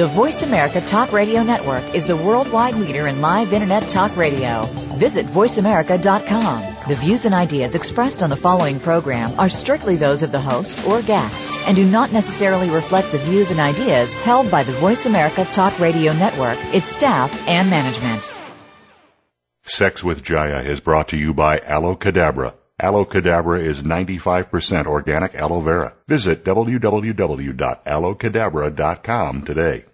The Voice America Talk Radio Network is the worldwide leader in live Internet talk radio. Visit VoiceAmerica.com. The views and ideas expressed on the following program are strictly those of the host or guests and do not necessarily reflect the views and ideas held by the Voice America Talk Radio Network, its staff, and management. Sex with Jaiya is brought to you by Aloe Cadabra. Aloe Cadabra is 95% organic aloe vera. Visit www.aloecadabra.com today.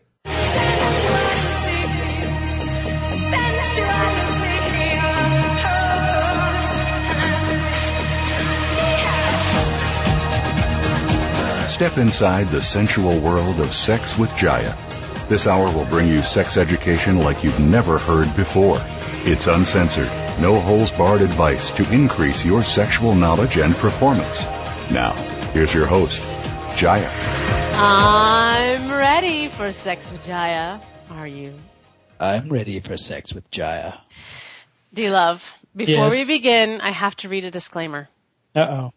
Step inside the sensual world of sex with Jaiya. This hour will bring you sex education like you've never heard before. It's uncensored, no holes barred advice to increase your sexual knowledge and performance. Now, here's your host, Jaiya. I'm ready for sex with Jaiya. Are you? I'm ready for sex with Jaiya. D Love, before Yes. we begin, I have to read a disclaimer. Uh oh.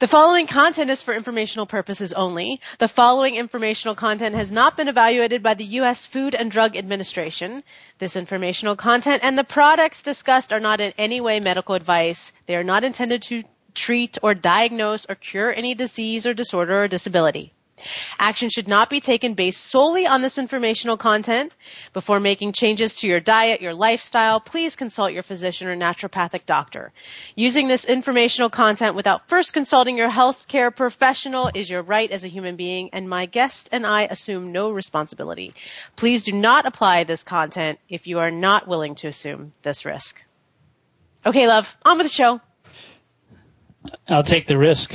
The following content is for informational purposes only. The following informational content has not been evaluated by the U.S. Food and Drug Administration. This informational content and the products discussed are not in any way medical advice. They are not intended to treat or diagnose or cure any disease or disorder or disability. Action should not be taken based solely on this informational content. Before making changes to your diet, your lifestyle, please consult your physician or naturopathic doctor. Using this informational content without first consulting your healthcare professional is your right as a human being, and my guest and I assume no responsibility. Please do not apply this content if you are not willing to assume this risk. Okay, love, on with the show. I'll take the risk.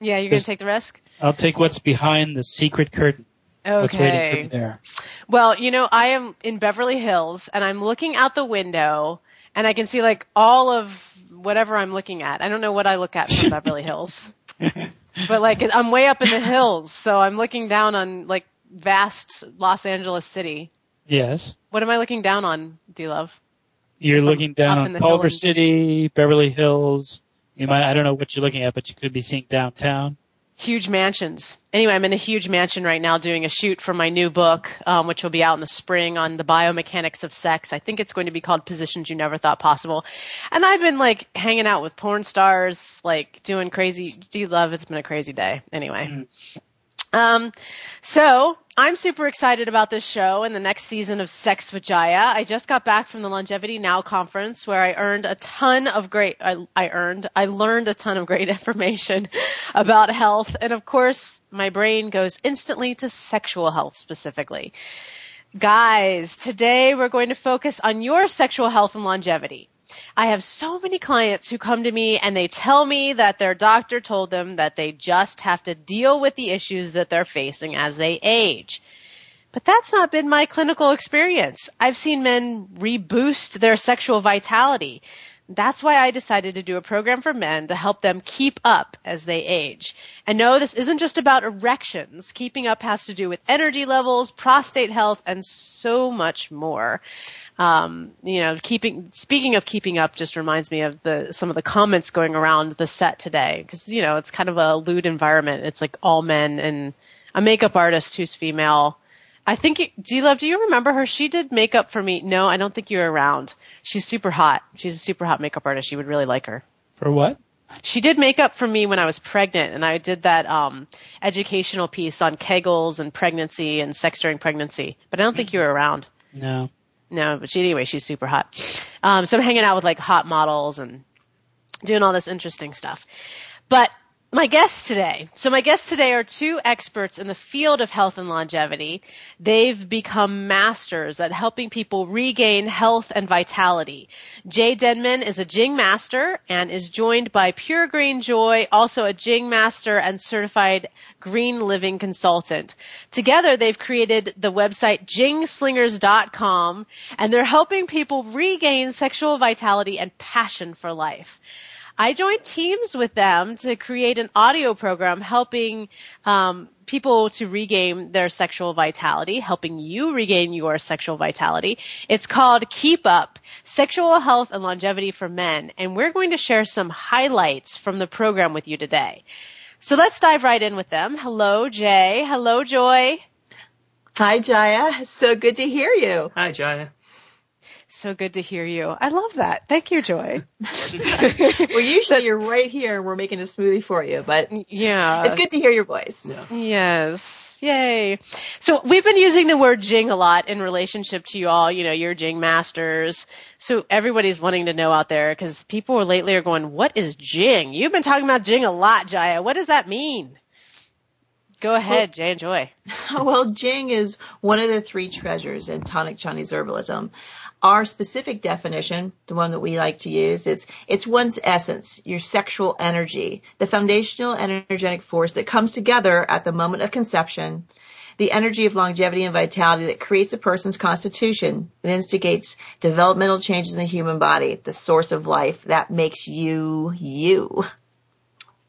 Yeah, you're going to take the risk? I'll take what's behind the secret curtain. What's waiting for me Okay. there. Well, you know, I am in Beverly Hills and I'm looking out the window and I can see like all of whatever I'm looking at. I don't know what I look at from Beverly Hills, but like I'm way up in the hills, so I'm looking down on like vast Los Angeles city. Yes. What am I looking down on, D Love? You're looking down on Culver. City, Beverly Hills. You might, I don't know what you're looking at, but you could be seeing downtown. Huge mansions. Anyway, I'm in a huge mansion right now doing a shoot for my new book, um, which will be out in the spring on the biomechanics of sex. I think it's going to be called Positions You Never Thought Possible. And I've been like hanging out with porn stars, like doing crazy. Do you love? It's been a crazy day. Anyway. Um, so I'm super excited about this show and the next season of Sex with Jaiya. I just got back from the Longevity Now conference where I earned a ton of great, I, I earned, I learned a ton of great information about health. And of course, my brain goes instantly to sexual health specifically. Guys, today we're going to focus on your sexual health and longevity. I have so many clients who come to me and they tell me that their doctor told them that they just have to deal with the issues that they're facing as they age. But that's not been my clinical experience. I've seen men reboost their sexual vitality. That's why I decided to do a program for men to help them keep up as they age. And no, this isn't just about erections. Keeping up has to do with energy levels, prostate health, and so much more. Um, you know, keeping, speaking of keeping up just reminds me of the, some of the comments going around the set today. Cause, you know, it's kind of a lewd environment. It's like all men and a makeup artist who's female. I think, you, do you love, do you remember her? She did makeup for me. No, I don't think you were around. She's super hot. She's a super hot makeup artist. You would really like her. For what? She did makeup for me when I was pregnant and I did that, um, educational piece on kegels and pregnancy and sex during pregnancy. But I don't think you were around. No. No, but she, anyway, she's super hot. Um, so I'm hanging out with like hot models and doing all this interesting stuff. But my guests today. So my guests today are two experts in the field of health and longevity. They've become masters at helping people regain health and vitality. Jay Denman is a Jing master and is joined by Pure Green Joy, also a Jing master and certified green living consultant. Together they've created the website jingslingers.com and they're helping people regain sexual vitality and passion for life. I joined teams with them to create an audio program helping um, people to regain their sexual vitality, helping you regain your sexual vitality. It's called Keep Up, Sexual Health and Longevity for Men, and we're going to share some highlights from the program with you today. So let's dive right in with them. Hello, Jay. Hello, Joy. Hi, Jaiya. So good to hear you. Hi, Jaiya. So good to hear you. I love that. Thank you, Joy. well, usually you're right here and we're making a smoothie for you, but yeah, it's good to hear your voice. Yeah. Yes. Yay. So we've been using the word Jing a lot in relationship to you all. You know, you're Jing masters. So everybody's wanting to know out there because people lately are going, what is Jing? You've been talking about Jing a lot, Jaiya. What does that mean? Go ahead, well, Jay and Joy. Well, Jing is one of the three treasures in tonic Chinese herbalism our specific definition, the one that we like to use, it's, it's one's essence, your sexual energy, the foundational energetic force that comes together at the moment of conception, the energy of longevity and vitality that creates a person's constitution and instigates developmental changes in the human body, the source of life that makes you you.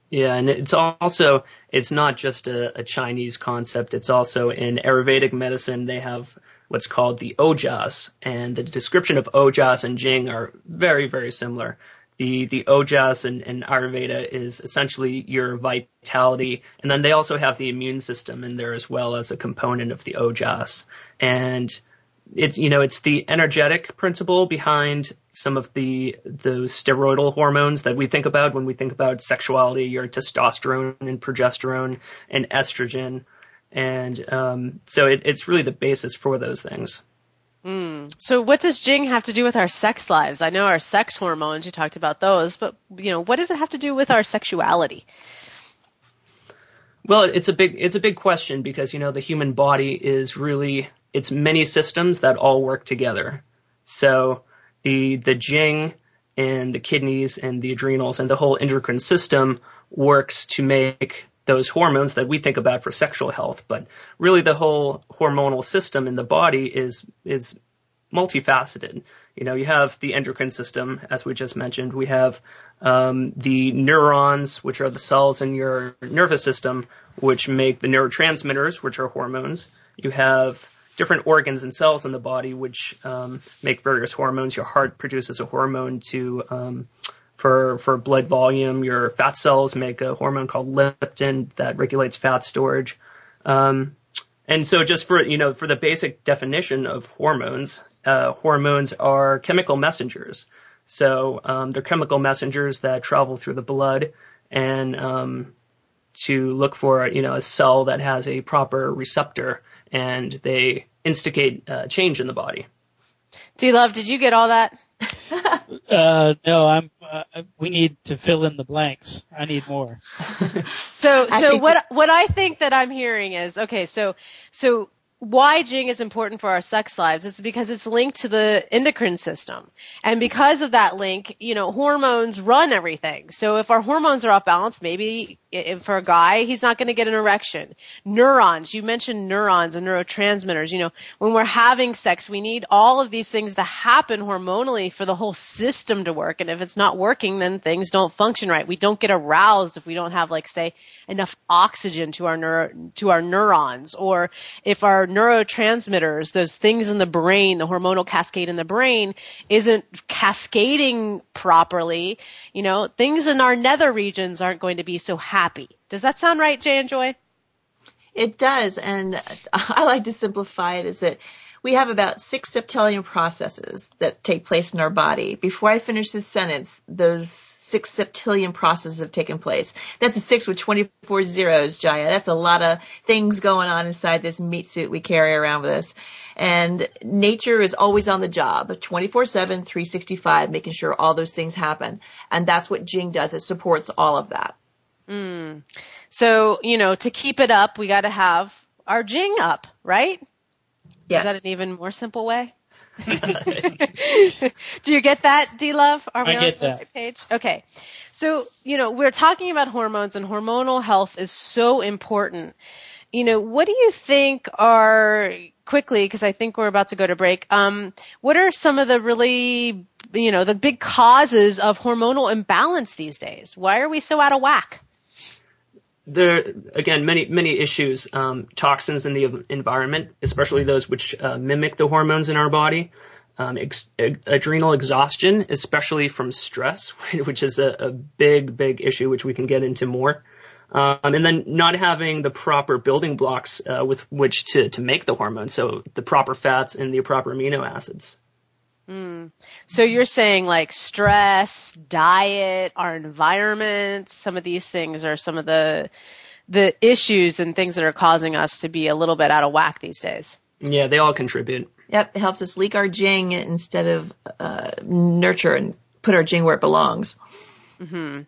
Yeah, and it's also it's not just a, a Chinese concept. It's also in Ayurvedic medicine. They have what's called the ojas, and the description of ojas and Jing are very, very similar. The the ojas in, in Ayurveda is essentially your vitality, and then they also have the immune system in there as well as a component of the ojas. And it's you know it's the energetic principle behind some of the those steroidal hormones that we think about when we think about sexuality, your testosterone and progesterone and estrogen. And um, so it, it's really the basis for those things. Mm. So what does Jing have to do with our sex lives? I know our sex hormones, you talked about those, but you know, what does it have to do with our sexuality? Well, it's a big it's a big question because you know the human body is really it's many systems that all work together. So the the Jing and the kidneys and the adrenals and the whole endocrine system works to make those hormones that we think about for sexual health, but really the whole hormonal system in the body is is multifaceted. You know, you have the endocrine system, as we just mentioned. We have um, the neurons, which are the cells in your nervous system, which make the neurotransmitters, which are hormones. You have different organs and cells in the body, which um, make various hormones. Your heart produces a hormone to um, for for blood volume. Your fat cells make a hormone called leptin that regulates fat storage. Um, and so, just for you know, for the basic definition of hormones, uh, hormones are chemical messengers. So um, they're chemical messengers that travel through the blood and um, to look for you know a cell that has a proper receptor, and they instigate uh, change in the body. D Love, did you get all that? Uh, no, I'm. Uh, we need to fill in the blanks. I need more. so, so what what I think that I'm hearing is okay. So, so why Jing is important for our sex lives is because it's linked to the endocrine system. And because of that link, you know, hormones run everything. So if our hormones are off balance, maybe for a guy, he's not going to get an erection. Neurons, you mentioned neurons and neurotransmitters. You know, when we're having sex, we need all of these things to happen hormonally for the whole system to work. And if it's not working, then things don't function right. We don't get aroused if we don't have, like, say, enough oxygen to our neuro, to our neurons or if our neurotransmitters, those things in the brain, the hormonal cascade in the brain isn't cascading properly, you know, things in our nether regions aren't going to be so happy. Does that sound right, Jay and Joy? It does. And I like to simplify it as that we have about six septillion processes that take place in our body. Before I finish this sentence, those six septillion processes have taken place. That's a six with 24 zeros, Jaiya. That's a lot of things going on inside this meat suit we carry around with us. And nature is always on the job, 24-7, 365, making sure all those things happen. And that's what Jing does. It supports all of that. Mm. So, you know, to keep it up, we got to have our jing up, right? Yes. Is that an even more simple way? Do you get that, D Love? Are we I on the that. right page? Okay. So, you know, we're talking about hormones and hormonal health is so important. You know, what do you think are quickly, because I think we're about to go to break, um, what are some of the really, you know, the big causes of hormonal imbalance these days? Why are we so out of whack? There again many many issues. Um, toxins in the environment especially those which uh, mimic the hormones in our body. Um, ex- adrenal exhaustion especially from stress which is a, a, big big issue which we can get into more. Um, and then not having the proper building blocks uh, with which to, to make the hormone so the proper fats and the proper amino acids Mm. So you're saying like stress, diet, our environment, some of these things are some of the the issues and things that are causing us to be a little bit out of whack these days. Yeah, they all contribute. Yep, it helps us leak our jing instead of uh, nurture and put our jing where it belongs. Mm-hmm.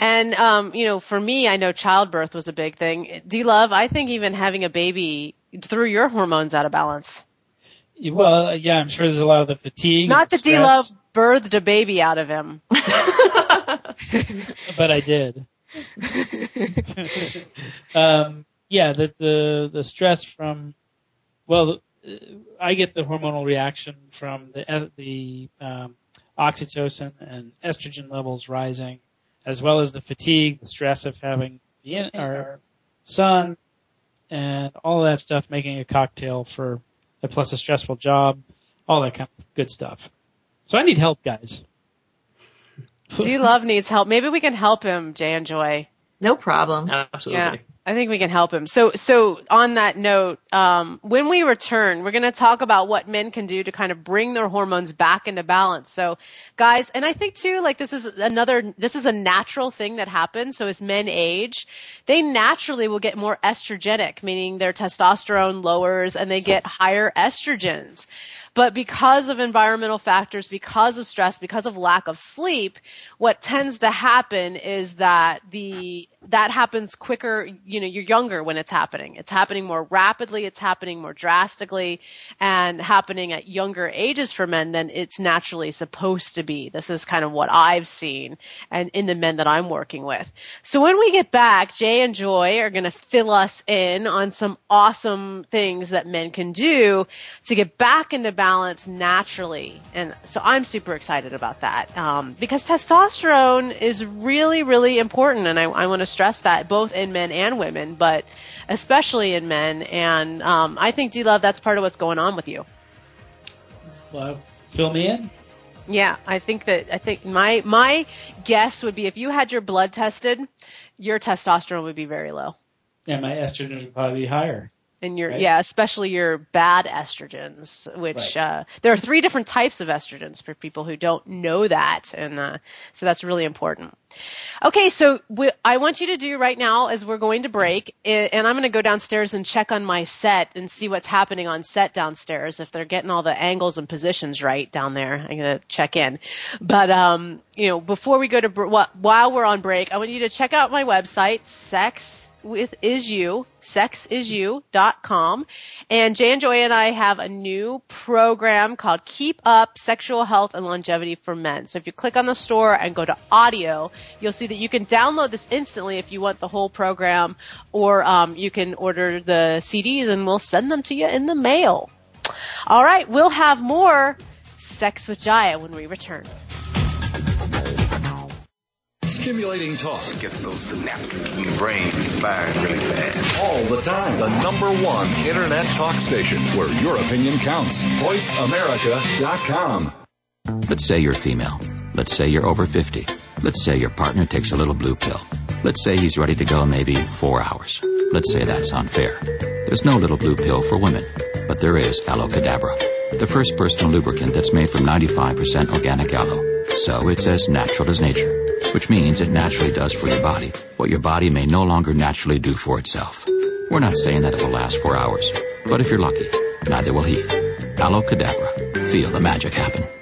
And um, you know, for me, I know childbirth was a big thing. D Love, I think even having a baby threw your hormones out of balance. Well, yeah, I'm sure there's a lot of the fatigue. Not that D Love birthed a baby out of him. but I did. um, yeah, the, the the stress from, well, I get the hormonal reaction from the the um, oxytocin and estrogen levels rising, as well as the fatigue, the stress of having the in, our son, and all that stuff, making a cocktail for plus a stressful job, all that kind of good stuff. So I need help, guys. D Love needs help. Maybe we can help him, Jay and Joy. No problem. Absolutely. I think we can help him. So, so on that note, um, when we return, we're going to talk about what men can do to kind of bring their hormones back into balance. So, guys, and I think too, like this is another, this is a natural thing that happens. So as men age, they naturally will get more estrogenic, meaning their testosterone lowers and they get higher estrogens. But because of environmental factors, because of stress, because of lack of sleep, what tends to happen is that the that happens quicker, you know, you're younger when it's happening. It's happening more rapidly, it's happening more drastically, and happening at younger ages for men than it's naturally supposed to be. This is kind of what I've seen and in the men that I'm working with. So when we get back, Jay and Joy are going to fill us in on some awesome things that men can do to get back into balance naturally. And so I'm super excited about that um, because testosterone is really, really important, and I, I want to stress that both in men and women, but especially in men. And um, I think D Love, that's part of what's going on with you. Well, fill me in. Yeah, I think that I think my my guess would be if you had your blood tested, your testosterone would be very low. Yeah, my estrogen would probably be higher. And your Right. yeah, especially your bad estrogens, which Right. uh, there are three different types of estrogens for people who don't know that, and uh, so that's really important. Okay, so we, I want you to do right now as we're going to break, and I'm going to go downstairs and check on my set and see what's happening on set downstairs. If they're getting all the angles and positions right down there, I'm going to check in. But um, you know, before we go to while we're on break, I want you to check out my website, Sex with is you sexisyou.com and Jay and Joy and I have a new program called Keep Up Sexual Health and Longevity for Men. So if you click on the store and go to audio, you'll see that you can download this instantly if you want the whole program, or um, you can order the CDs and we'll send them to you in the mail. All right, we'll have more Sex with Jaiya when we return. Stimulating talk Gets those synapses in the brain firing really fast. all the time. The number one internet talk station where your opinion counts. VoiceAmerica.com. Let's say you're female. Let's say you're over 50. Let's say your partner takes a little blue pill. Let's say he's ready to go maybe four hours. Let's say that's unfair. There's no little blue pill for women, but there is Aloe Cadabra, the first personal lubricant that's made from 95% organic aloe. So it's as natural as nature, which means it naturally does for your body what your body may no longer naturally do for itself. We're not saying that it will last four hours, but if you're lucky, neither will he. Aloe Cadabra. Feel the magic happen.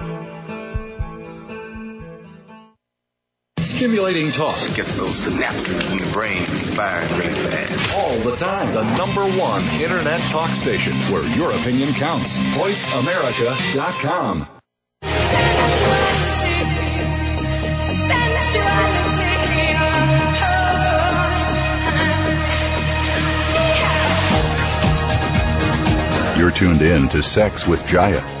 Stimulating talk. Gets those synapses in the brain firing really fast. All the time. The number one Internet talk station where your opinion counts. VoiceAmerica.com. You're tuned in to Sex with Jaiya.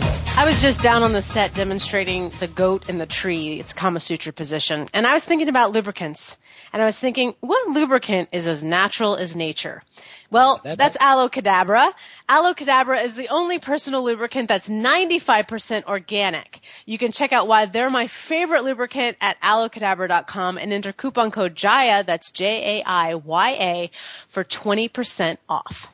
I was just down on the set demonstrating the goat in the tree, its Kama Sutra position, and I was thinking about lubricants. And I was thinking, what lubricant is as natural as nature? Well, that's aloe cadabra. Aloe cadabra is the only personal lubricant that's 95% organic. You can check out why they're my favorite lubricant at aloecadabra.com and enter coupon code JAIYA, that's J-A-I-Y-A, for 20% off.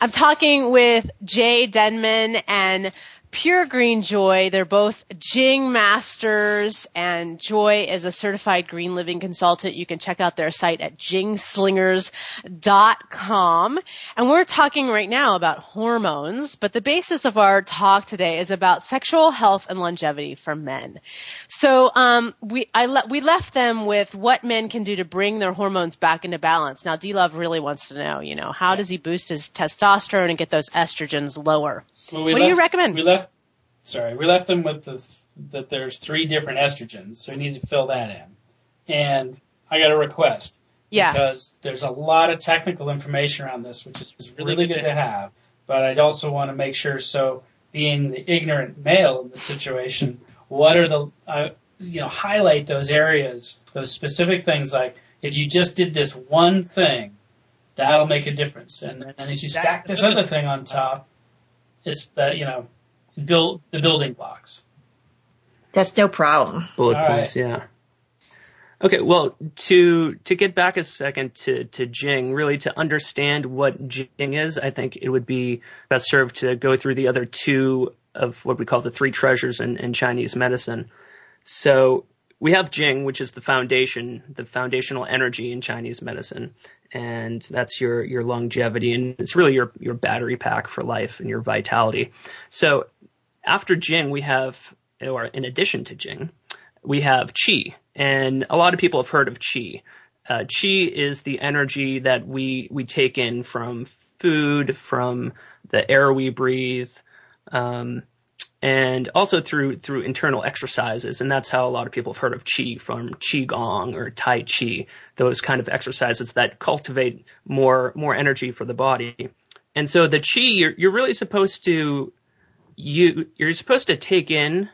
I'm talking with Jay Denman and Pure Green Joy. They're both Jing masters and Joy is a certified green living consultant. You can check out their site at jingslingers.com. And we're talking right now about hormones, but the basis of our talk today is about sexual health and longevity for men. So, um, we, I le- we left them with what men can do to bring their hormones back into balance. Now, D-Love really wants to know, you know, how does he boost his testosterone and get those estrogens lower? Well, we what left, do you recommend? We left, sorry, we left them with the, that there's three different estrogens, so we need to fill that in. And I got a request. Yeah. Because there's a lot of technical information around this, which is really good to have. But I'd also want to make sure, so being the ignorant male in the situation, what are the, uh, you know, highlight those areas, those specific things like, if you just did this one thing, that'll make a difference. And then if you stack this other thing on top, it's that, you know, build the building blocks. That's no problem. Bullet All points, yeah. Okay, well, to to get back a second to to Jing, really to understand what Jing is, I think it would be best served to go through the other two of what we call the three treasures in, in Chinese medicine. So we have Jing, which is the foundation, the foundational energy in Chinese medicine, and that's your your longevity, and it's really your your battery pack for life and your vitality. So after Jing, we have, or in addition to Jing, we have Qi, and a lot of people have heard of Qi. Uh, Qi is the energy that we we take in from food, from the air we breathe, um, and also through through internal exercises. And that's how a lot of people have heard of Qi from Qigong or Tai Chi, those kind of exercises that cultivate more more energy for the body. And so the Qi, you're, you're really supposed to you you're supposed to take in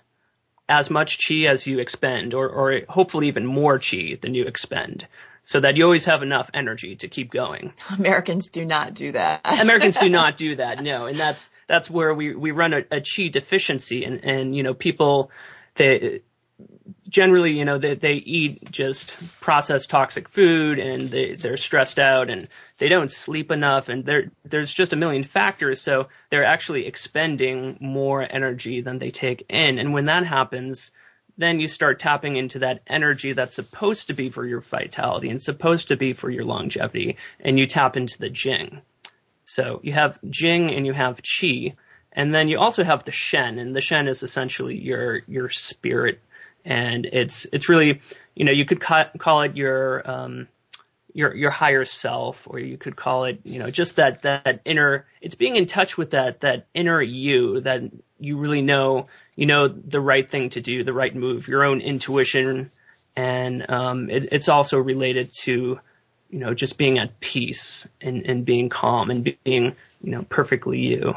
as much chi as you expend, or, or hopefully even more chi than you expend, so that you always have enough energy to keep going. Americans do not do that. Americans do not do that, no, and that's that's where we we run a, a chi deficiency, and and you know people they generally, you know, they, they eat just processed toxic food and they, they're stressed out and they don't sleep enough and there's just a million factors. So they're actually expending more energy than they take in. And when that happens, then you start tapping into that energy that's supposed to be for your vitality and supposed to be for your longevity. And you tap into the Jing. So you have Jing and you have Qi. And then you also have the Shen, and the Shen is essentially your your spirit and it's it's really you know you could ca- call it your um, your your higher self, or you could call it you know just that that inner. It's being in touch with that that inner you that you really know you know the right thing to do, the right move, your own intuition, and um, it, it's also related to you know just being at peace and and being calm and being you know perfectly you.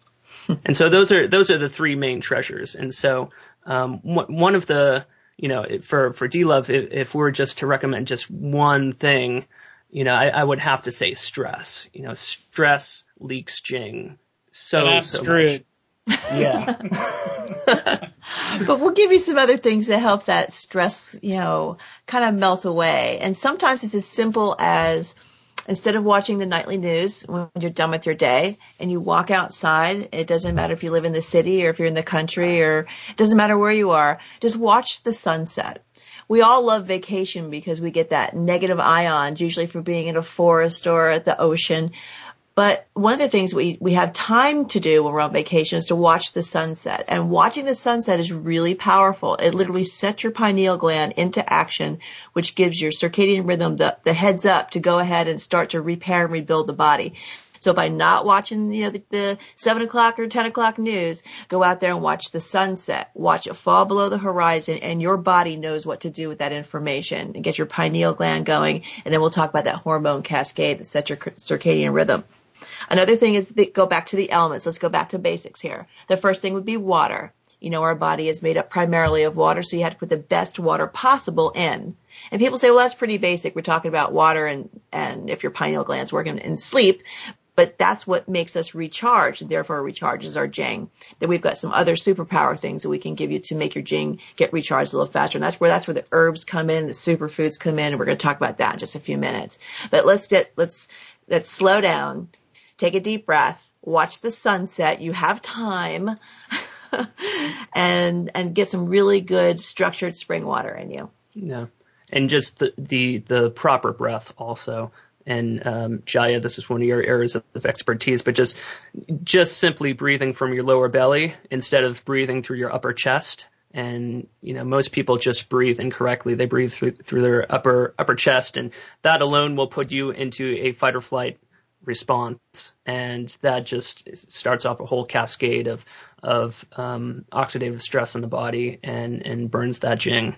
and so those are those are the three main treasures. And so um, one of the, you know, for for D Love, if, if we're just to recommend just one thing, you know, I, I, would have to say stress. You know, stress leaks Jing so so much. Yeah. but we'll give you some other things that help that stress, you know, kind of melt away. And sometimes it's as simple as instead of watching the nightly news when you're done with your day and you walk outside, it doesn't matter if you live in the city or if you're in the country or it doesn't matter where you are, just watch the sunset. We all love vacation because we get that negative ions, usually from being in a forest or at the ocean. But one of the things we, we have time to do when we're on vacation is to watch the sunset. And watching the sunset is really powerful. It literally sets your pineal gland into action, which gives your circadian rhythm the, the heads up to go ahead and start to repair and rebuild the body. So by not watching, you know, the, the seven o'clock or 10 o'clock news, go out there and watch the sunset, watch it fall below the horizon and your body knows what to do with that information and get your pineal gland going. And then we'll talk about that hormone cascade that sets your circadian rhythm. Another thing is the, go back to the elements. Let's go back to basics here. The first thing would be water. You know, our body is made up primarily of water, so you have to put the best water possible in. And people say, well, that's pretty basic. We're talking about water and, and if your pineal gland's working in sleep. But that's what makes us recharge, and therefore recharges our Jing. Then we've got some other superpower things that we can give you to make your Jing get recharged a little faster. And that's where that's where the herbs come in, the superfoods come in, and we're going to talk about that in just a few minutes. But let's get let's let's slow down take a deep breath, watch the sunset. You have time and, and get some really good structured spring water in you. Yeah. And just the, the, the proper breath also. And, um, Jaiya, this is one of your areas of expertise, but just, just simply breathing from your lower belly instead of breathing through your upper chest. And, you know, most people just breathe incorrectly. They breathe through, through their upper, upper chest and that alone will put you into a fight or flight response, and that just starts off a whole cascade of of um, oxidative stress in the body and and burns that jing.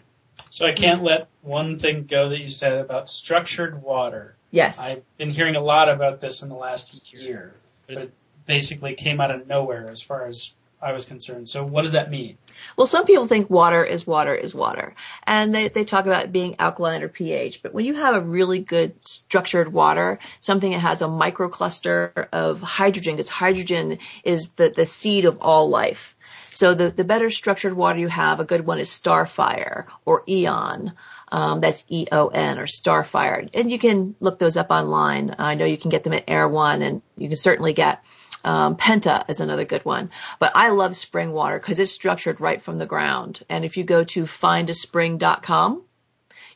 So I can't let one thing go that you said about structured water. Yes, I've been hearing a lot about this in the last year, but it basically came out of nowhere as far as I was concerned. So what does that mean? Well, some people think water is water is water. And they, they talk about being alkaline or pH. But when you have a really good structured water, something that has a microcluster of hydrogen, because hydrogen is the, the seed of all life. So the, the better structured water you have, a good one is Starfire or Eon. Um, that's E-O-N or Starfire. And you can look those up online. I know you can get them at Erewhon and you can certainly get um, Penta is another good one. But I love spring water because it's structured right from the ground. And if you go to findaspring.com,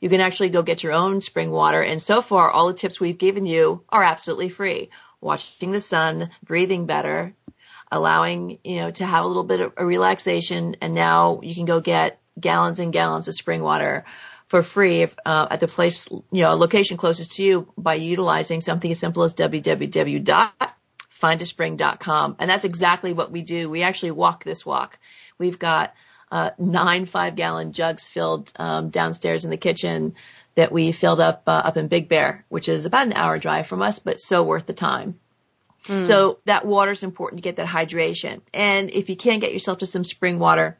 you can actually go get your own spring water. And so far, all the tips we've given you are absolutely free. Watching the sun, breathing better, allowing, you know, to have a little bit of a relaxation. And now you can go get gallons and gallons of spring water for free if, uh, at the place, you know, a location closest to you by utilizing something as simple as www findaspring.com. And that's exactly what we do. We actually walk this walk. We've got uh, nine five gallon jugs filled um, downstairs in the kitchen that we filled up uh, up in Big Bear, which is about an hour drive from us, but so worth the time. Mm. So that water is important to get that hydration. And if you can't get yourself to some spring water,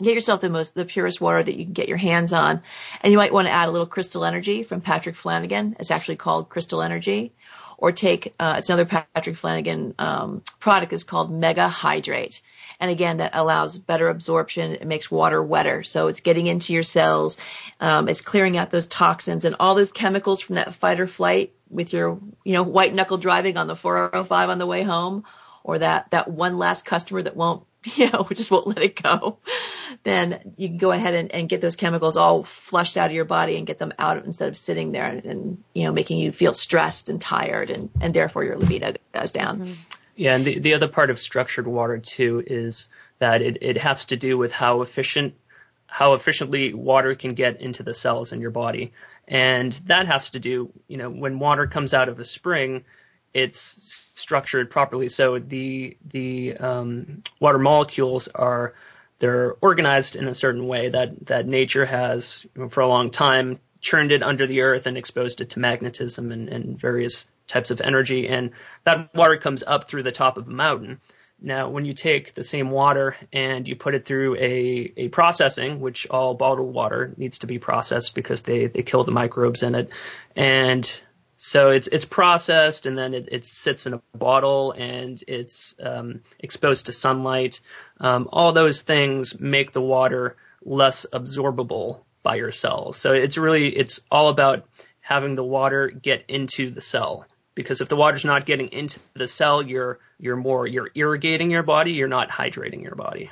get yourself the most, the purest water that you can get your hands on. And you might want to add a little crystal energy from Patrick Flanagan. It's actually called crystal energy or take uh, it's another Patrick Flanagan um, product is called Mega Hydrate, And again, that allows better absorption. It makes water wetter. So it's getting into your cells. Um, it's clearing out those toxins and all those chemicals from that fight or flight with your, you know, white knuckle driving on the 405 on the way home or that, that one last customer that won't, you know, just won't let it go, then you can go ahead and, and get those chemicals all flushed out of your body and get them out instead of sitting there and, and you know, making you feel stressed and tired and, and therefore your libido goes down. Mm-hmm. Yeah, and the, the other part of structured water too is that it, it has to do with how efficient how efficiently water can get into the cells in your body. And that has to do, you know, when water comes out of a spring, it's structured properly. So the the um, water molecules are they're organized in a certain way that that nature has for a long time churned it under the earth and exposed it to magnetism and, and various types of energy, and that water comes up through the top of a mountain. Now, when you take the same water and you put it through a, a processing, which all bottled water needs to be processed because they, they kill the microbes in it, and so it's it's processed and then it, it sits in a bottle and it's um, exposed to sunlight. Um, all those things make the water less absorbable by your cells. So it's really it's all about having the water get into the cell because if the water's not getting into the cell, you're you're more you're irrigating your body, you're not hydrating your body.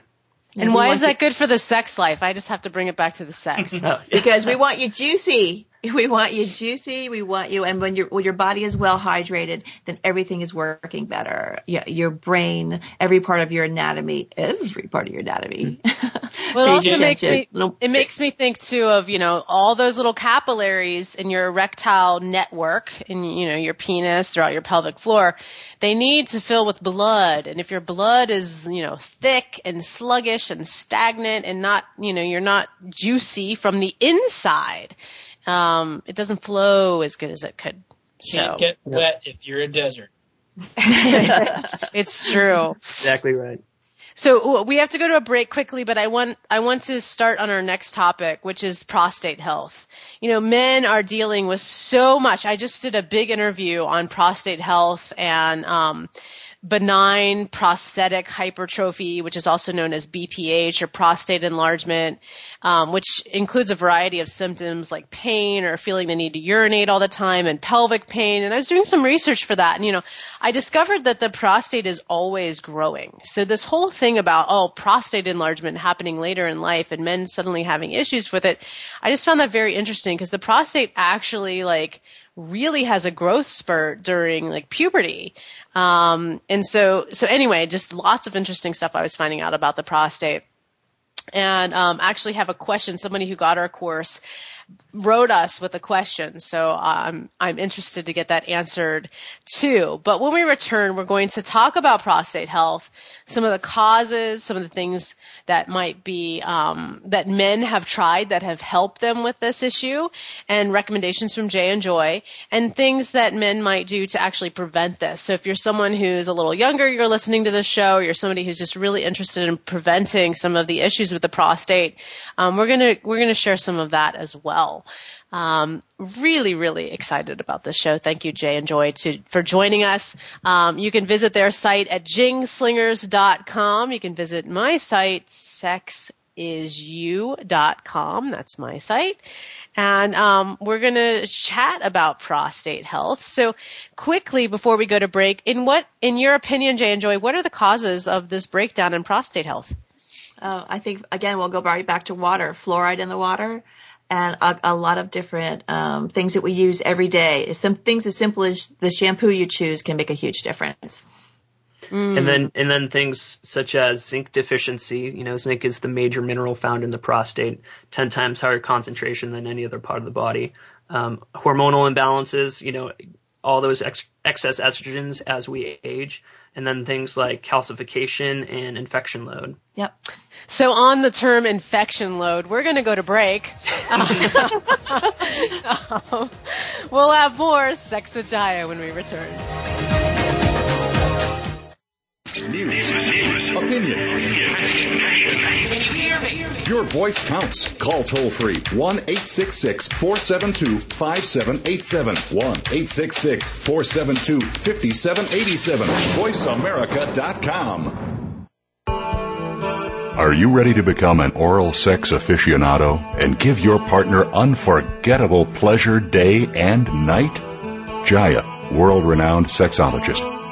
And, why is that good for the sex life? I just have to bring it back to the sex. because we want you juicy. We want you juicy. We want you, and when your when your body is well hydrated, then everything is working better. Yeah, your brain, every part of your anatomy, every part of your anatomy. well, it also makes me it makes me think too of you know all those little capillaries in your erectile network in you know your penis throughout your pelvic floor. They need to fill with blood, and if your blood is you know thick and sluggish and stagnant and not you know you're not juicy from the inside um, it doesn't flow as good as it could. Can't so. get wet if you're a desert. it's true. Exactly right. So we have to go to a break quickly, but I want I want to start on our next topic, which is prostate health. You know, men are dealing with so much. I just did a big interview on prostate health and um, benign prostatic hypertrophy, which is also known as BPH or prostate enlargement, um, which includes a variety of symptoms like pain or feeling the need to urinate all the time and pelvic pain. And I was doing some research for that. And, you know, I discovered that the prostate is always growing. So this whole thing about, oh, prostate enlargement happening later in life and men suddenly having issues with it, I just found that very interesting because the prostate actually like really has a growth spurt during like puberty. Um, and so, so anyway, just lots of interesting stuff I was finding out about the prostate. And um, actually have a question. Somebody who got our course wrote us with a question, so I'm I'm interested to get that answered too. But when we return, we're going to talk about prostate health, some of the causes, some of the things that might be um, that men have tried that have helped them with this issue, and recommendations from Jay and Joy, and things that men might do to actually prevent this. So if you're someone who's a little younger, you're listening to this show, you're somebody who's just really interested in preventing some of the issues with the prostate, um, we're gonna we're gonna share some of that as well well. Um, really, really excited about this show. Thank you, Jay and Joy, to, for joining us. Um, you can visit their site at jingslingers.com. You can visit my site, sexisyou.com. That's my site. And um, we're going to chat about prostate health. So, quickly before we go to break, in what, in your opinion, Jay and Joy, what are the causes of this breakdown in prostate health? Uh, I think again we'll go right back to water, fluoride in the water, and a, a lot of different um, things that we use every day. Some things as simple as the shampoo you choose can make a huge difference. Mm. And then and then things such as zinc deficiency. You know, zinc is the major mineral found in the prostate, ten times higher concentration than any other part of the body. Um, hormonal imbalances. You know, all those ex- excess estrogens as we age and then things like calcification and infection load. Yep. So on the term infection load, we're going to go to break. um, we'll have more Sex with Jaiya when we return. News, opinion. Your voice counts. Call toll free 1 866 472 5787. 1 866 472 5787. VoiceAmerica.com. Are you ready to become an oral sex aficionado and give your partner unforgettable pleasure day and night? Jaiya, world-renowned sexologist,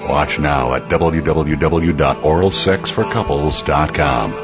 Watch now at www.oralsexforcouples.com.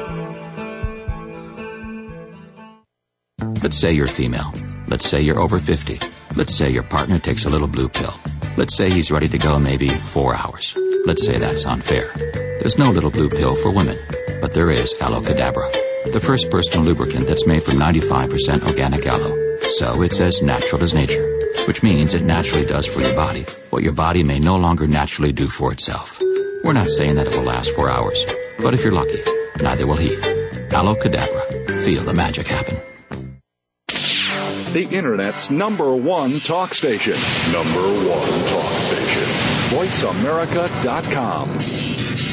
Let's say you're female. Let's say you're over 50. Let's say your partner takes a little blue pill. Let's say he's ready to go maybe four hours. Let's say that's unfair. There's no little blue pill for women, but there is Aloe Cadabra, the first personal lubricant that's made from 95% organic aloe. So it's as natural as nature, which means it naturally does for your body what your body may no longer naturally do for itself. We're not saying that it will last four hours, but if you're lucky, neither will he. Aloe Cadabra. Feel the magic happen the Internet's number one talk station. Number one talk station. VoiceAmerica.com.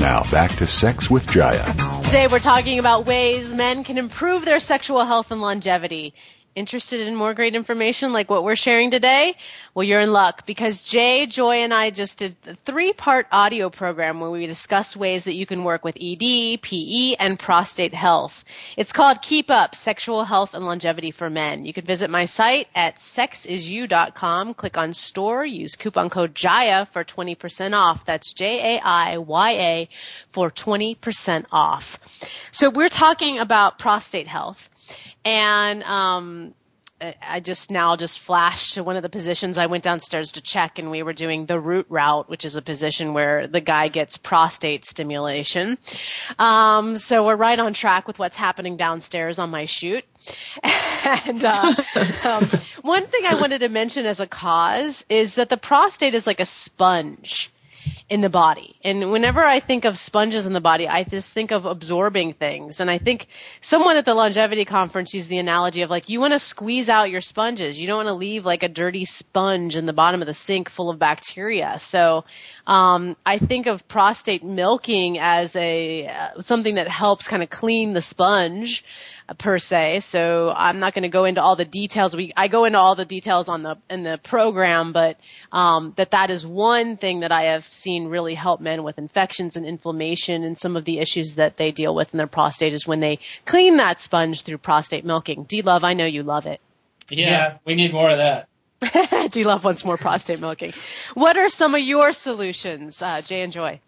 Now back to Sex with Jaiya. Today we're talking about ways men can improve their sexual health and longevity. Interested in more great information like what we're sharing today? Well, you're in luck because Jay, Joy, and I just did a three-part audio program where we discussed ways that you can work with ED, PE, and prostate health. It's called Keep Up, Sexual Health and Longevity for Men. You can visit my site at sexisyou.com, click on store, use coupon code JAIYA for 20% off. That's J-A-I-Y-A for 20% off. So we're talking about prostate health. And um, I just now just flashed to one of the positions. I went downstairs to check, and we were doing the root route, which is a position where the guy gets prostate stimulation. Um, so we're right on track with what's happening downstairs on my shoot. and uh, um, one thing I wanted to mention as a cause is that the prostate is like a sponge in the body. And whenever I think of sponges in the body, I just think of absorbing things. And I think someone at the longevity conference used the analogy of like, you want to squeeze out your sponges. You don't want to leave like a dirty sponge in the bottom of the sink full of bacteria. So, um, I think of prostate milking as a, uh, something that helps kind of clean the sponge per se. So I'm not going to go into all the details. We I go into all the details on the in the program, but um, that that is one thing that I have seen really help men with infections and inflammation and some of the issues that they deal with in their prostate is when they clean that sponge through prostate milking. D Love, I know you love it. Yeah, yeah. we need more of that. D Love wants more prostate milking. What are some of your solutions, uh, Jay and Joy?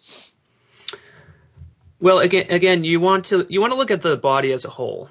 Well, again, again, you want to you want to look at the body as a whole.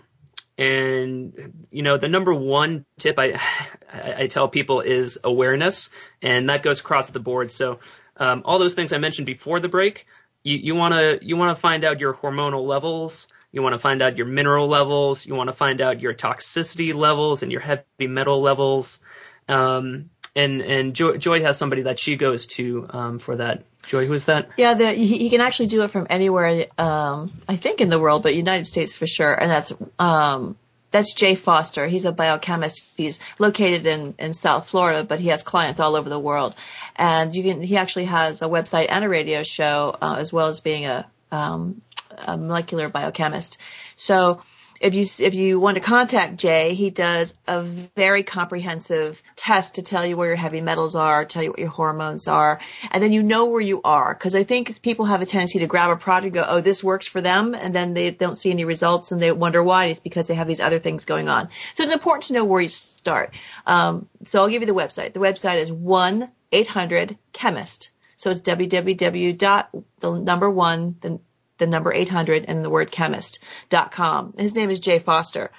And you know, the number one tip I I tell people is awareness, and that goes across the board. So um, all those things I mentioned before the break, you want to you want to find out your hormonal levels. You want to find out your mineral levels. You want to find out your toxicity levels and your heavy metal levels. Um, and and Joy, Joy has somebody that she goes to um, for that. Joy, who's that? Yeah, the, he, he can actually do it from anywhere. Um, I think in the world, but United States for sure. And that's um, that's Jay Foster. He's a biochemist. He's located in in South Florida, but he has clients all over the world. And you can he actually has a website and a radio show uh, as well as being a, um, a molecular biochemist. So if you if you want to contact Jay, he does a very comprehensive test to tell you where your heavy metals are, tell you what your hormones are, and then you know where you are. Because I think people have a tendency to grab a product and go, "Oh, this works for them," and then they don't see any results and they wonder why. It's because they have these other things going on. So it's important to know where you start. Um, so I'll give you the website. The website is one eight hundred chemist. So it's www the number one the the number 800 and the word chemist.com. His name is Jay Foster.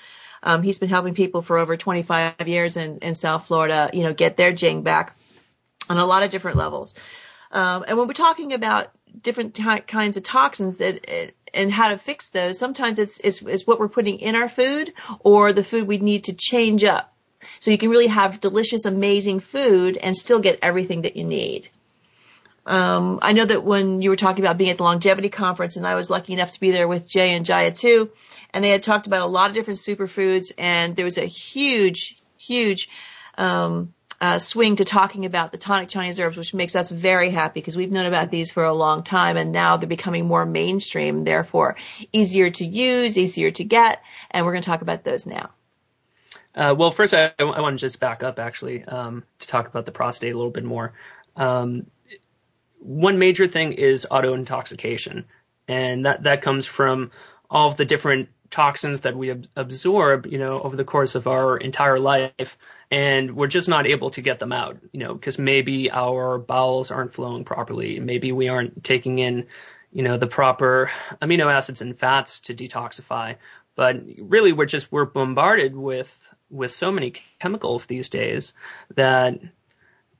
Um, he's been helping people for over 25 years in, in South Florida, you know, get their jing back on a lot of different levels. Um, and when we're talking about different t- kinds of toxins that, and how to fix those, sometimes it's, it's, it's what we're putting in our food or the food we need to change up. So you can really have delicious, amazing food and still get everything that you need. Um, I know that when you were talking about being at the longevity conference, and I was lucky enough to be there with Jay and Jaiya too, and they had talked about a lot of different superfoods, and there was a huge, huge um, uh, swing to talking about the tonic Chinese herbs, which makes us very happy because we've known about these for a long time, and now they're becoming more mainstream, therefore easier to use, easier to get, and we're going to talk about those now. Uh, well, first, I, I want to just back up actually um, to talk about the prostate a little bit more. Um, one major thing is auto intoxication, and that that comes from all of the different toxins that we ab- absorb, you know, over the course of our entire life, and we're just not able to get them out, you know, because maybe our bowels aren't flowing properly, maybe we aren't taking in, you know, the proper amino acids and fats to detoxify, but really we're just we're bombarded with with so many chemicals these days that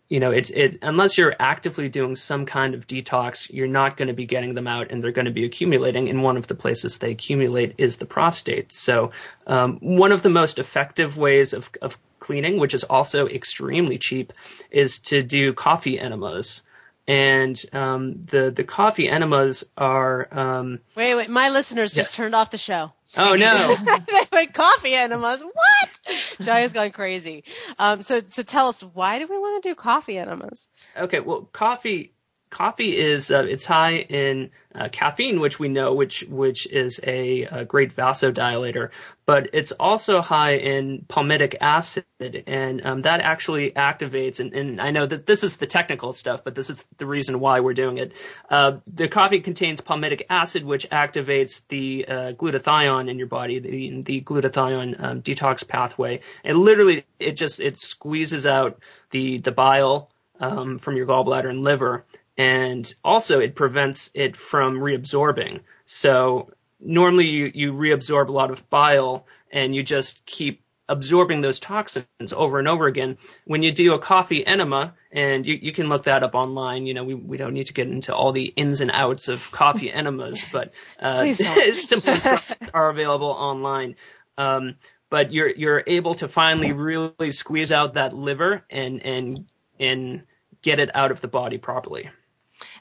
you know, it's it unless you're actively doing some kind of detox, you're not going to be getting them out, and they're going to be accumulating. And one of the places they accumulate is the prostate. So, um, one of the most effective ways of of cleaning, which is also extremely cheap, is to do coffee enemas and um, the the coffee enemas are. Um, wait, wait, my listeners yes. just turned off the show. Oh no! they went coffee enemas. What? Jaiya's going crazy. Um, so so tell us why do we want to do coffee enemas? Okay, well, coffee coffee is uh, it's high in uh, caffeine, which we know, which which is a, a, great vasodilator, but it's also high in palmitic acid, and um, that actually activates. And, and, I know that this is the technical stuff, but this is the reason why we're doing it. Uh, the coffee contains palmitic acid, which activates the uh, glutathione in your body, the, the glutathione um, detox pathway, and literally it just it squeezes out the the bile um, from your gallbladder and liver and also it prevents it from reabsorbing. So normally you, you reabsorb a lot of bile and you just keep absorbing those toxins over and over again. When you do a coffee enema, and you, you can look that up online, you know, we, we don't need to get into all the ins and outs of coffee enemas, but uh, simple instructions are available online. Um, but you're you're able to finally really squeeze out that liver and and and get it out of the body properly.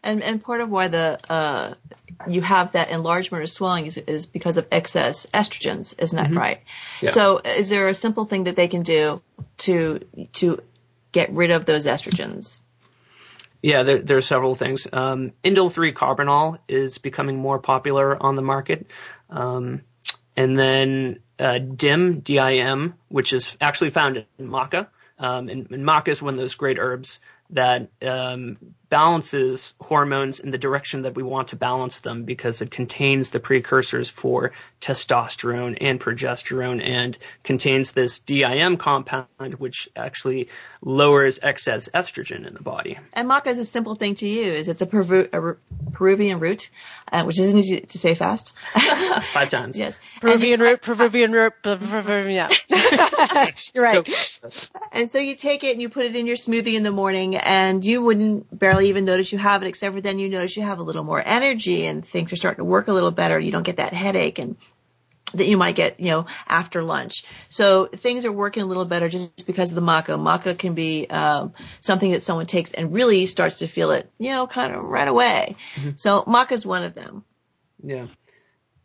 And and part of why the uh, you have that enlargement or swelling is, is because of excess estrogens, isn't that mm-hmm. right? Yeah. So is there a simple thing that they can do to to get rid of those estrogens? Yeah, there, there are several things. Um, Indole 3 carbinol is becoming more popular on the market. Um, and then uh, DIM, D-I-M, which is actually found in maca. Um, and, and maca is one of those great herbs that um, balances hormones in the direction that we want to balance them because it contains the precursors for testosterone and progesterone and contains this DIM compound which actually lowers excess estrogen in the body. And maca is a simple thing to use. It's a, Peru- a Peruvian root, uh, which isn't easy to say fast. Five times. yes. Peruvian root, Peruvian root, Peruvian, yeah. You're right. So, and so you take it and you put it in your smoothie in the morning and you wouldn't barely even notice you have it except for then you notice you have a little more energy and things are starting to work a little better. You don't get that headache and that you might get, you know, after lunch. So things are working a little better just because of the maca. Maca can be um, something that someone takes and really starts to feel it, you know, kind of right away. Mm-hmm. So maca is one of them. Yeah.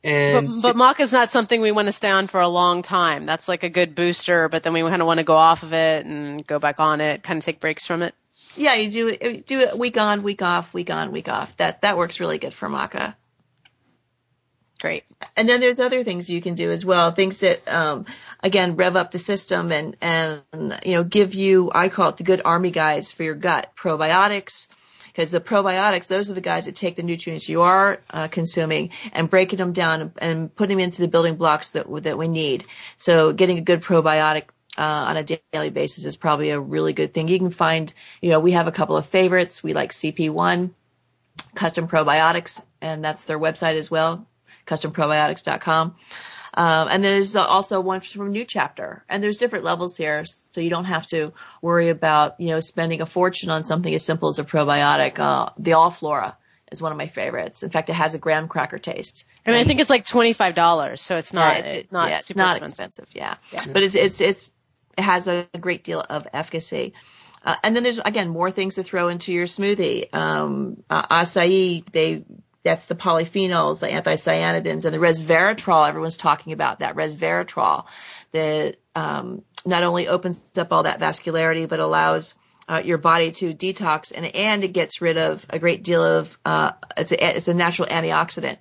And but, but maca is not something we want to stay on for a long time. That's like a good booster, but then we kind of want to go off of it and go back on it, kind of take breaks from it. Yeah, you do it, do it week on, week off, week on, week off. That, that works really good for maca. Great. And then there's other things you can do as well. Things that, um, again, rev up the system and, and, you know, give you, I call it the good army guys for your gut. Probiotics. Because the probiotics, those are the guys that take the nutrients you are uh, consuming and breaking them down and putting them into the building blocks that that we need. So getting a good probiotic uh, on a daily basis is probably a really good thing. You can find, you know, we have a couple of favorites. We like CP1, Custom Probiotics, and that's their website as well, customprobiotics.com. Um, and there's also one from New Chapter, and there's different levels here, so you don't have to worry about you know spending a fortune on something as simple as a probiotic. Uh, the All Flora is one of my favorites. In fact, it has a graham cracker taste. I mean, I think it's like twenty five dollars, so it's not Yeah, it- not yeah, super not expensive. expensive. Yeah. but it's it's it's it has a great deal of efficacy. Uh, and then there's again more things to throw into your smoothie. Um, uh, acai, they that's the polyphenols, the anthocyanidins, and the resveratrol. Everyone's talking about that resveratrol that um, not only opens up all that vascularity, but allows uh, your body to detox, and and it gets rid of a great deal of uh, it's a it's a natural antioxidant.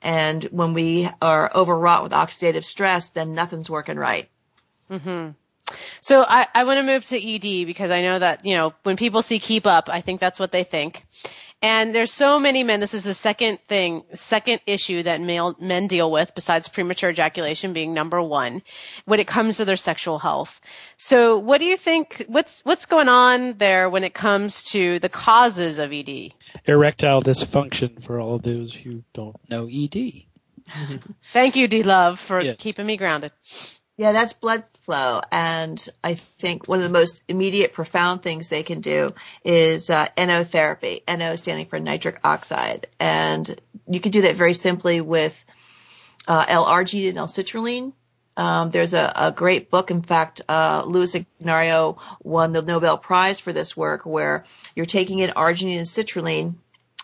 And when we are overwrought with oxidative stress, then nothing's working right. So I, I want to move to ED because I know that, you know, when people see keep up, I think that's what they think. And there's so many men, this is the second thing, second issue that male, men deal with besides premature ejaculation being number one when it comes to their sexual health. So what do you think, what's, what's going on there when it comes to the causes of ED? Erectile dysfunction for all of those who don't know ED. Thank you, D Love, for Yes. keeping me grounded. Yeah, that's blood flow. And I think one of the most immediate, profound things they can do is uh, NO therapy. NO standing for nitric oxide. And you can do that very simply with uh, L-arginine and L-citrulline. Um, there's a, a great book. In fact, uh, Louis Ignarro won the Nobel Prize for this work where you're taking in arginine and citrulline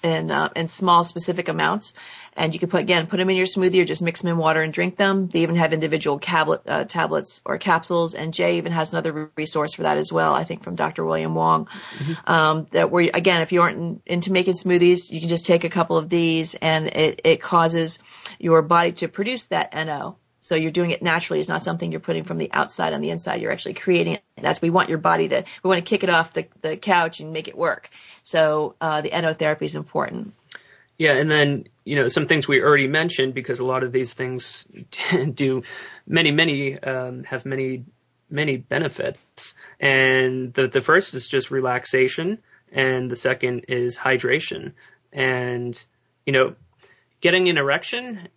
in uh, in small specific amounts, and you can put again put them in your smoothie or just mix them in water and drink them. They even have individual tablet uh, tablets or capsules, and Jay even has another resource for that as well. I think from Dr. William Wong. Um, that where again, if you aren't in, into making smoothies, you can just take a couple of these, and it it causes your body to produce that NO. So you're doing it naturally. It's not something you're putting from the outside on the inside. You're actually creating it. And that's we want your body to we want to kick it off the the couch and make it work. So uh, the NO therapy is important. Yeah, and then you know some things we already mentioned because a lot of these things do many many um, have many many benefits, and the the first is just relaxation, and the second is hydration, and you know getting an erection.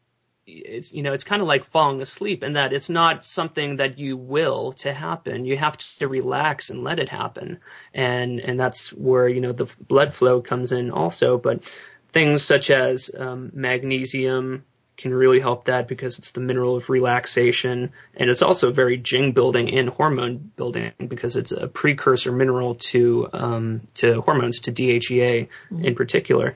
It's you know it's kind of like falling asleep in that it's not something that you will to happen. You have to relax and let it happen, and and that's where you know the blood flow comes in also. But things such as um, magnesium can really help that because it's the mineral of relaxation and it's also very jing building and hormone building because it's a precursor mineral to um, to hormones to DHEA in particular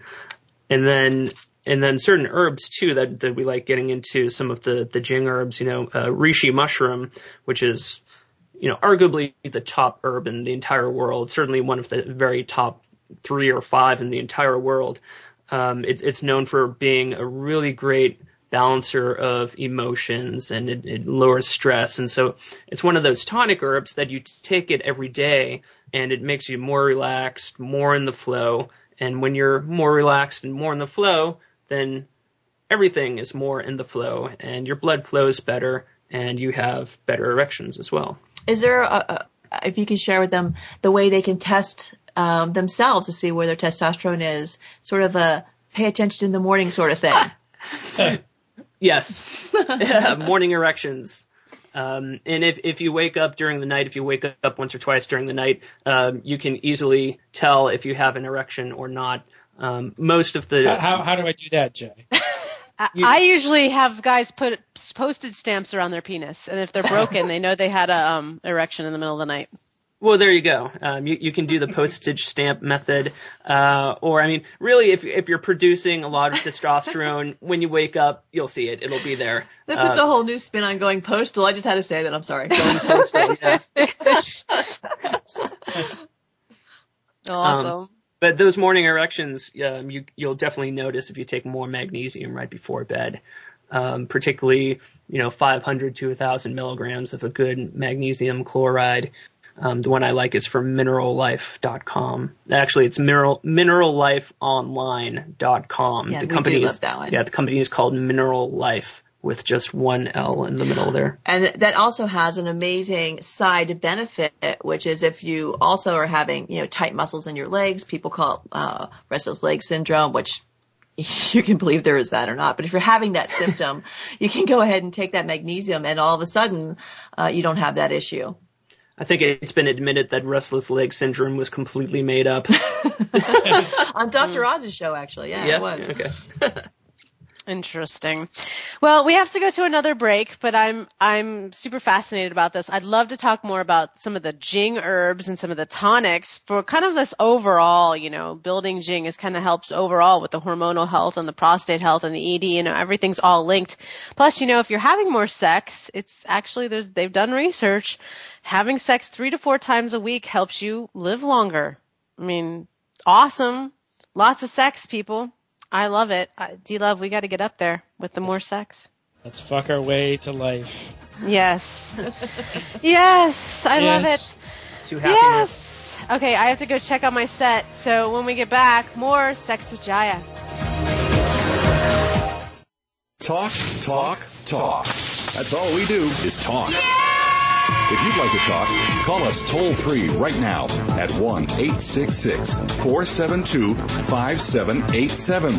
and then and then certain herbs too that, that we like getting into some of the the jing herbs you know uh, reishi mushroom which is you know arguably the top herb in the entire world certainly one of the very top three or five in the entire world. Um, it's it's known for being a really great balancer of emotions and it, it lowers stress. And so it's one of those tonic herbs that you take it every day and it makes you more relaxed more in the flow. And when you're more relaxed and more in the flow then everything is more in the flow and your blood flows better and you have better erections as well Is there a, a, if you can share with them the way they can test um, themselves to see where their testosterone is, sort of a pay attention in the morning sort of thing. Yes. Yeah, morning erections. Um, and if, if you wake up during the night, if you wake up once or twice during the night, um, you can easily tell if you have an erection or not. Um, most of the How, how do I do that, Jay? I, I usually have guys put postage stamps around their penis, and if they're broken, they know they had a um, erection in the middle of the night. Well, there you go. Um, you, you can do the postage stamp method, uh, or I mean, really, if if you're producing a lot of testosterone when you wake up, you'll see it. It'll be there. That puts Uh, a whole new spin on going postal. I just had to say that. I'm sorry. going postal, yeah. Awesome. But those morning erections, um, you you'll definitely notice if you take more magnesium right before bed. um, particularly you know 500 to 1,000 milligrams of a good magnesium chloride. Um, the one I like is from minerallife.com. Actually, it's mineral minerallifeonline.com. Yeah, the company is love that one. yeah, the company is called Mineral Life with just one L in the middle there. And that also has an amazing side benefit, which is if you also are having, you know, tight muscles in your legs, people call it uh, restless leg syndrome, which you can believe there is that or not. But if you're having that symptom, you can go ahead and take that magnesium, and all of a sudden, uh, you don't have that issue. I think it's been admitted that restless leg syndrome was completely made up. On Dr. Oz's show, actually, yeah, yeah, it was. okay. Interesting. Well, we have to go to another break, but I'm I'm super fascinated about this. I'd love to talk more about some of the Jing herbs and some of the tonics for kind of this overall, you know, building Jing is kind of helps overall with the hormonal health and the prostate health and the ED, you know, everything's all linked. Plus, you know, if you're having more sex, it's actually there's they've done research. Having sex 3 to 4 times a week helps you live longer. I mean, awesome. Lots of sex, people. I love it. Uh, D Love, we got to get up there with the more sex. Let's fuck our way to life. Yes. yes, I love Yes. it. To happiness. Yes. Okay, I have to go check on my set. So when we get back, more Sex with Jaiya. Talk, talk, talk. That's all we do is talk. If you'd like to talk, call us toll free right now at 1 866 472 5787.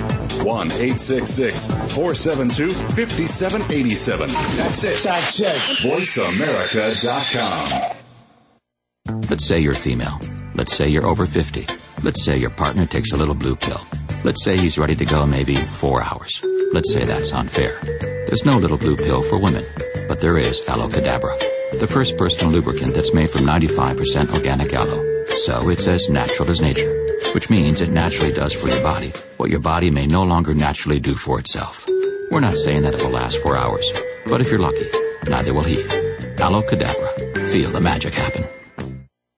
1 866 472 5787. That's it. That's it. VoiceAmerica.com. Let's say you're female. Let's say you're over 50. Let's say your partner takes a little blue pill. Let's say he's ready to go maybe four hours. Let's say that's unfair. There's no little blue pill for women, but there is Aloe Cadabra, the first personal lubricant that's made from 95% organic aloe. So it's as natural as nature, which means it naturally does for your body what your body may no longer naturally do for itself. We're not saying that it will last four hours, but if you're lucky, neither will he. Aloe Cadabra. Feel the magic happen.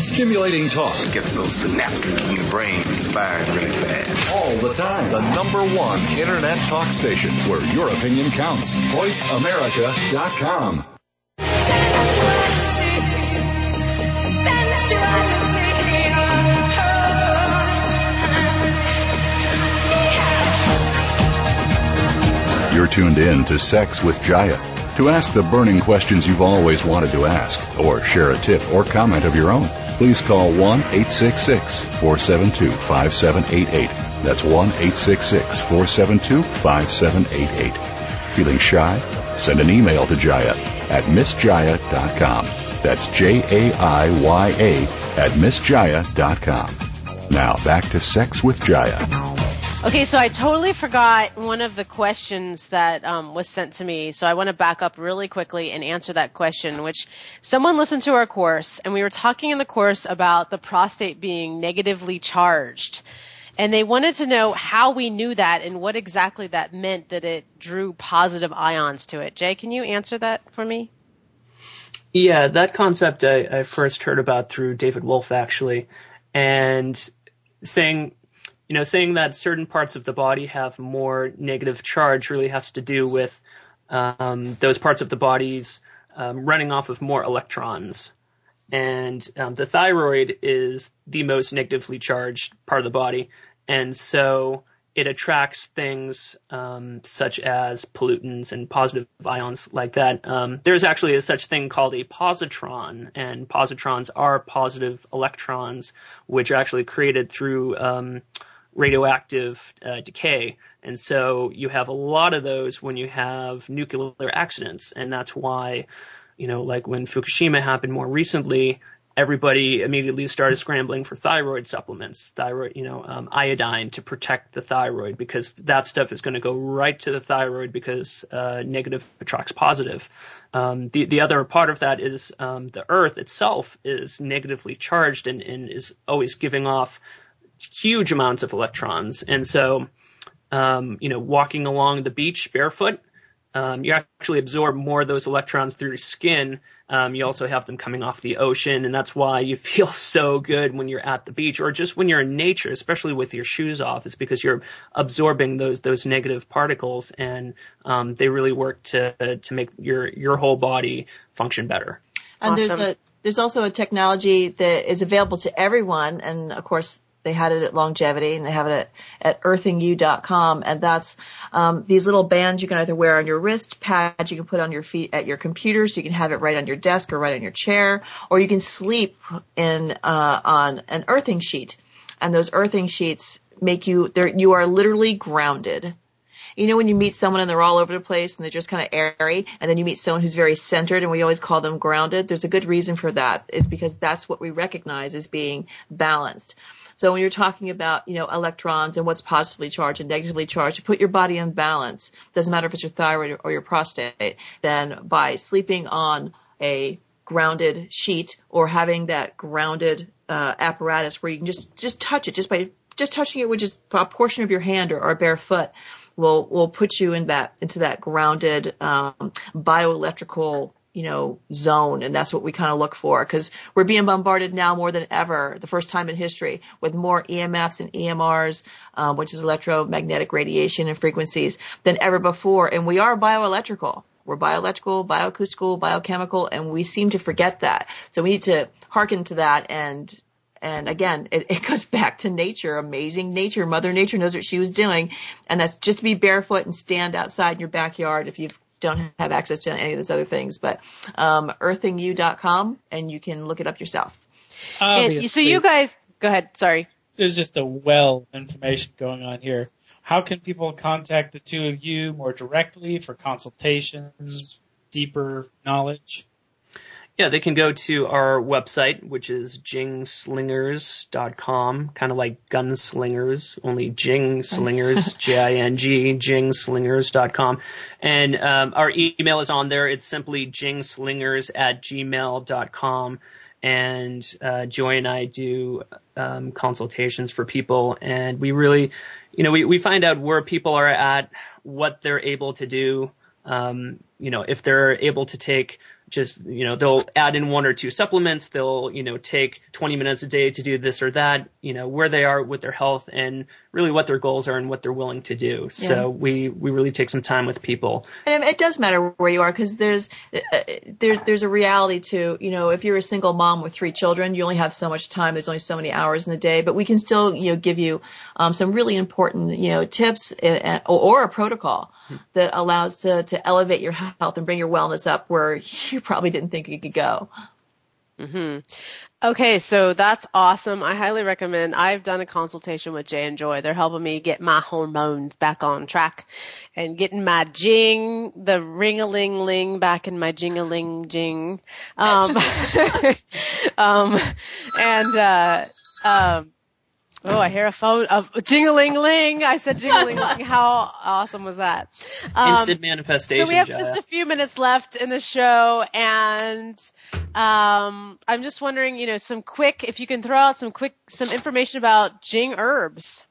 Stimulating talk Gets those synapses in the brain firing really fast. all the time. The number one internet talk station where your opinion counts. VoiceAmerica.com. You're tuned in to Sex with Jaiya. To ask the burning questions you've always wanted to ask, or share a tip or comment of your own, please call 1 866 472 5788. That's 1 866 472 5788. Feeling shy? Send an email to Jaiya at missjaiya.com. That's J A I Y A at missjaiya.com. Now back to Sex with Jaiya. Okay, so I totally forgot one of the questions that um, was sent to me. So I want to back up really quickly and answer that question, which someone listened to our course, and we were talking in the course about the prostate being negatively charged. And they wanted to know how we knew that and what exactly that meant that it drew positive ions to it. Jay, can you answer that for me? Yeah, that concept I, I first heard about through David Wolfe actually, and saying you know, saying that certain parts of the body have more negative charge really has to do with um, those parts of the bodies um, running off of more electrons. And um, the thyroid is the most negatively charged part of the body. And so it attracts things um, such as pollutants and positive ions like that. Um, there's actually a such thing called a positron, and positrons are positive electrons, which are actually created through um, radioactive uh, decay. And so you have a lot of those when you have nuclear accidents, and that's why, you know, like when Fukushima happened more recently, everybody immediately started scrambling for thyroid supplements, thyroid, you know, um, iodine to protect the thyroid because that stuff is going to go right to the thyroid because uh, negative attracts positive. Um, the the other part of that is um, the Earth itself is negatively charged and, and is always giving off huge amounts of electrons, and so. Um, you know, walking along the beach barefoot, um, you actually absorb more of those electrons through your skin um, you also have them coming off the ocean, and that's why you feel so good when you're at the beach or just when you're in nature, especially with your shoes off, is because you're absorbing those those negative particles, and um, they really work to to make your your whole body function better. And Awesome. there's a there's also a technology that is available to everyone, and of course they had it at Longevity and they have it at, at earthingyou.com. And that's, um, these little bands you can either wear on your wrist, pads you can put on your feet at your computer so you can have it right on your desk or right on your chair, or you can sleep in, uh, on an earthing sheet. And those earthing sheets make you, you are literally grounded. You know when you meet someone and they're all over the place and they're just kind of airy, and then you meet someone who's very centered, and we always call them grounded. There's a good reason for that. It's because that's what we recognize as being balanced. So when you're talking about, you know, electrons and what's positively charged and negatively charged, to put your body in balance, doesn't matter if it's your thyroid or your prostate, then by sleeping on a grounded sheet or having that grounded uh, apparatus where you can just just touch it just by just touching it with just a portion of your hand or, or bare foot will will put you in that into that grounded um, bioelectrical you know zone and that's what we kind of look for because we're being bombarded now more than ever the first time in history with more EMFs and EMRs um, which is electromagnetic radiation and frequencies than ever before and we are bioelectrical we're bioelectrical, bioacoustical, biochemical, and we seem to forget that. So we need to hearken to that and and again, it, it goes back to nature, amazing nature. Mother Nature knows what she was doing. And that's just to be barefoot and stand outside in your backyard if you don't have access to any of those other things. But um, earthingyou.com and you can look it up yourself. And so you guys, go ahead. Sorry. there's just a well of information going on here. How can people contact the two of you more directly for consultations, deeper knowledge? Yeah, they can go to our website, which is jingslingers.com, kind of like gunslingers, only Jing Slingers, J-I-N-G, jingslingers.com. And um, our email is on there. It's simply jingslingers at gmail.com. And uh, Joy and I do um, consultations for people, and we really, you know, we, we find out where people are at, what they're able to do, um, you know, if they're able to take just, you know, they'll add in one or two supplements, they'll, you know, take 20 minutes a day to do this or that, you know, where they are with their health and really what their goals are and what they're willing to do. Yeah. So we, we really take some time with people. And it does matter where you are because there's uh, there, there's a reality to you know if you're a single mom with three children you only have so much time there's only so many hours in the day but we can still you know give you um, some really important you know tips and, or, or a protocol that allows to to elevate your health and bring your wellness up where you probably didn't think you could go. Hmm Okay, so that's awesome. I highly recommend. I've done a consultation with Jay and Joy. They're helping me get my hormones back on track and getting my jing, the ring-a-ling-ling back in my jing-a-ling-jing. Um, um, and, uh, um, Oh, I hear a phone of jing-a-ling-ling. I said jing-a-ling-ling. How awesome was that? Um, Instant manifestation. so we have Jaiya. just a few minutes left in the show, and um, I'm just wondering, you know, some quick, if you can throw out some quick, some information about Jing herbs.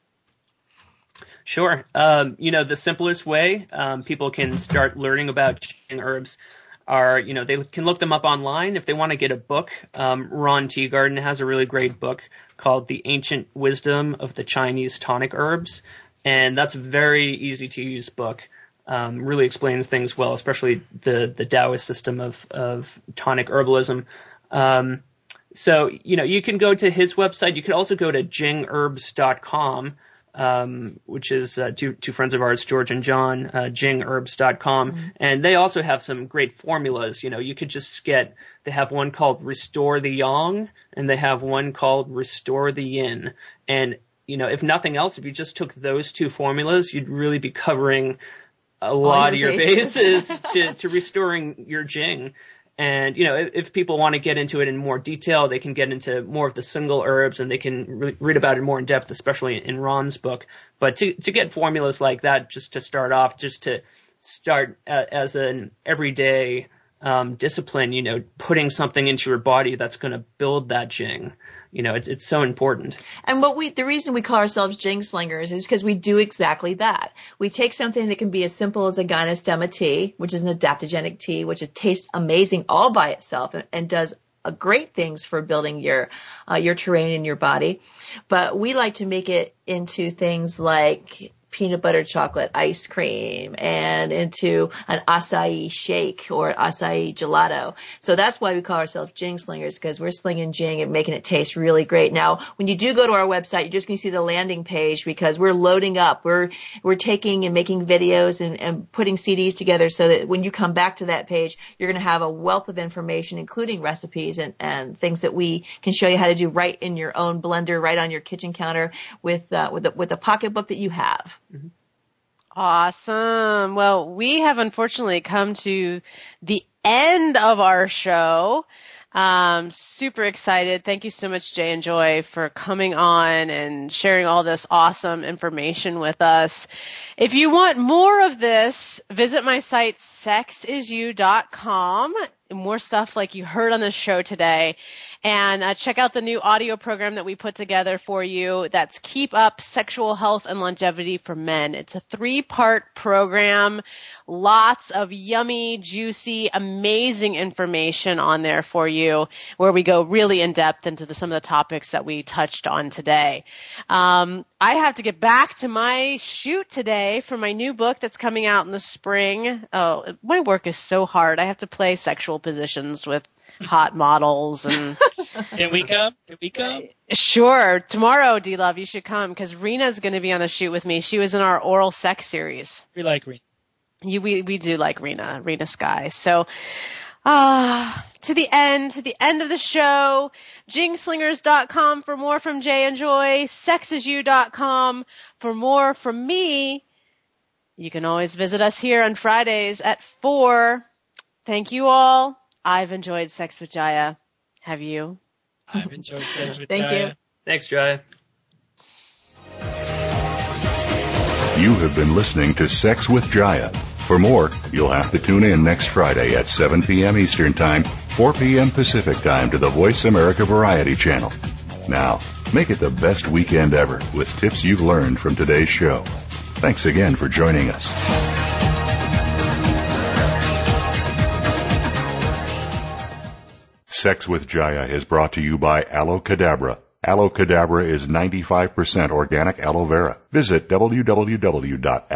Sure. Um, you know, the simplest way um, people can start learning about Jing herbs are, you know, they can look them up online. If they want to get a book, um, Ron Teeguarden has a really great book called The Ancient Wisdom of the Chinese Tonic Herbs. And that's a very easy to use book. Um, really explains things well, especially the, the Taoist system of, of tonic herbalism. Um, so, you know, you can go to his website. You can also go to jingherbs.com um, which is uh, two, two friends of ours, George and John, uh, jingherbs.com. Mm-hmm. And they also have some great formulas. You know, you could just get, they have one called Restore the Yang and they have one called Restore the Yin. And, you know, if nothing else, if you just took those two formulas, you'd really be covering a lot of your bases, bases to, to restoring your Jing. And, you know, if, if, people want to get into it in more detail, they can get into more of the single herbs and they can re- read about it more in depth, especially in Ron's book. But to, to get formulas like that, just to start off, just to start uh, as an everyday um, discipline, you know, putting something into your body that's going to build that Jing you know, it's it's so important. And what we the reason we call ourselves Jing Slingers is because we do exactly that. We take something that can be as simple as a Gynostemma tea, which is an adaptogenic tea, which is, tastes amazing all by itself and, and does great things for building your uh, your terrain in your body, but we like to make it into things like peanut butter chocolate ice cream and into an acai shake or acai gelato. So that's why we call ourselves Jing Slingers because we're slinging Jing and making it taste really great. Now, when you do go to our website, you're just going to see the landing page because we're loading up. We're, we're taking and making videos and, and putting CDs together so that when you come back to that page, you're going to have a wealth of information, including recipes and, and things that we can show you how to do right in your own blender, right on your kitchen counter with, uh, with the, with the pocketbook that you have. Mm-hmm. Awesome. Well, we have unfortunately come to the end of our show. Um, super excited. Thank you so much, Jay and Joy, for coming on and sharing all this awesome information with us. If you want more of this, visit my site, sexisyou.com more stuff like you heard on the show today. And uh, check out the new audio program that we put together for you. That's Keep Up Sexual Health and Longevity for Men. It's a three part program. Lots of yummy, juicy, amazing information on there for you where we go really in depth into the, some of the topics that we touched on today. Um, I have to get back to my shoot today for my new book that's coming out in the spring. Oh, my work is so hard. I have to play sexual positions with hot models and can we come can we come sure tomorrow d love you should come because rena's going to be on the shoot with me she was in our oral sex series we like rena you we we do like rena rena sky so Ah, to the end, to the end of the show. Jingslingers.com for more from Jay and Joy. Sexisyou.com for more from me. You can always visit us here on Fridays at 4. Thank you all. I've enjoyed Sex with Jaiya. Have you? I've enjoyed Sex with Jaiya. Thank Jaiya. you. Thanks, Jaiya. You have been listening to Sex with Jaiya. For more, you'll have to tune in next Friday at 7 p.m. Eastern Time, 4 p.m. Pacific Time to the Voice America Variety Channel. Now, make it the best weekend ever with tips you've learned from today's show. Thanks again for joining us. Sex with Jaiya is brought to you by Aloe Cadabra. Aloe Cadabra is 95% organic aloe vera. Visit www.aloecadabra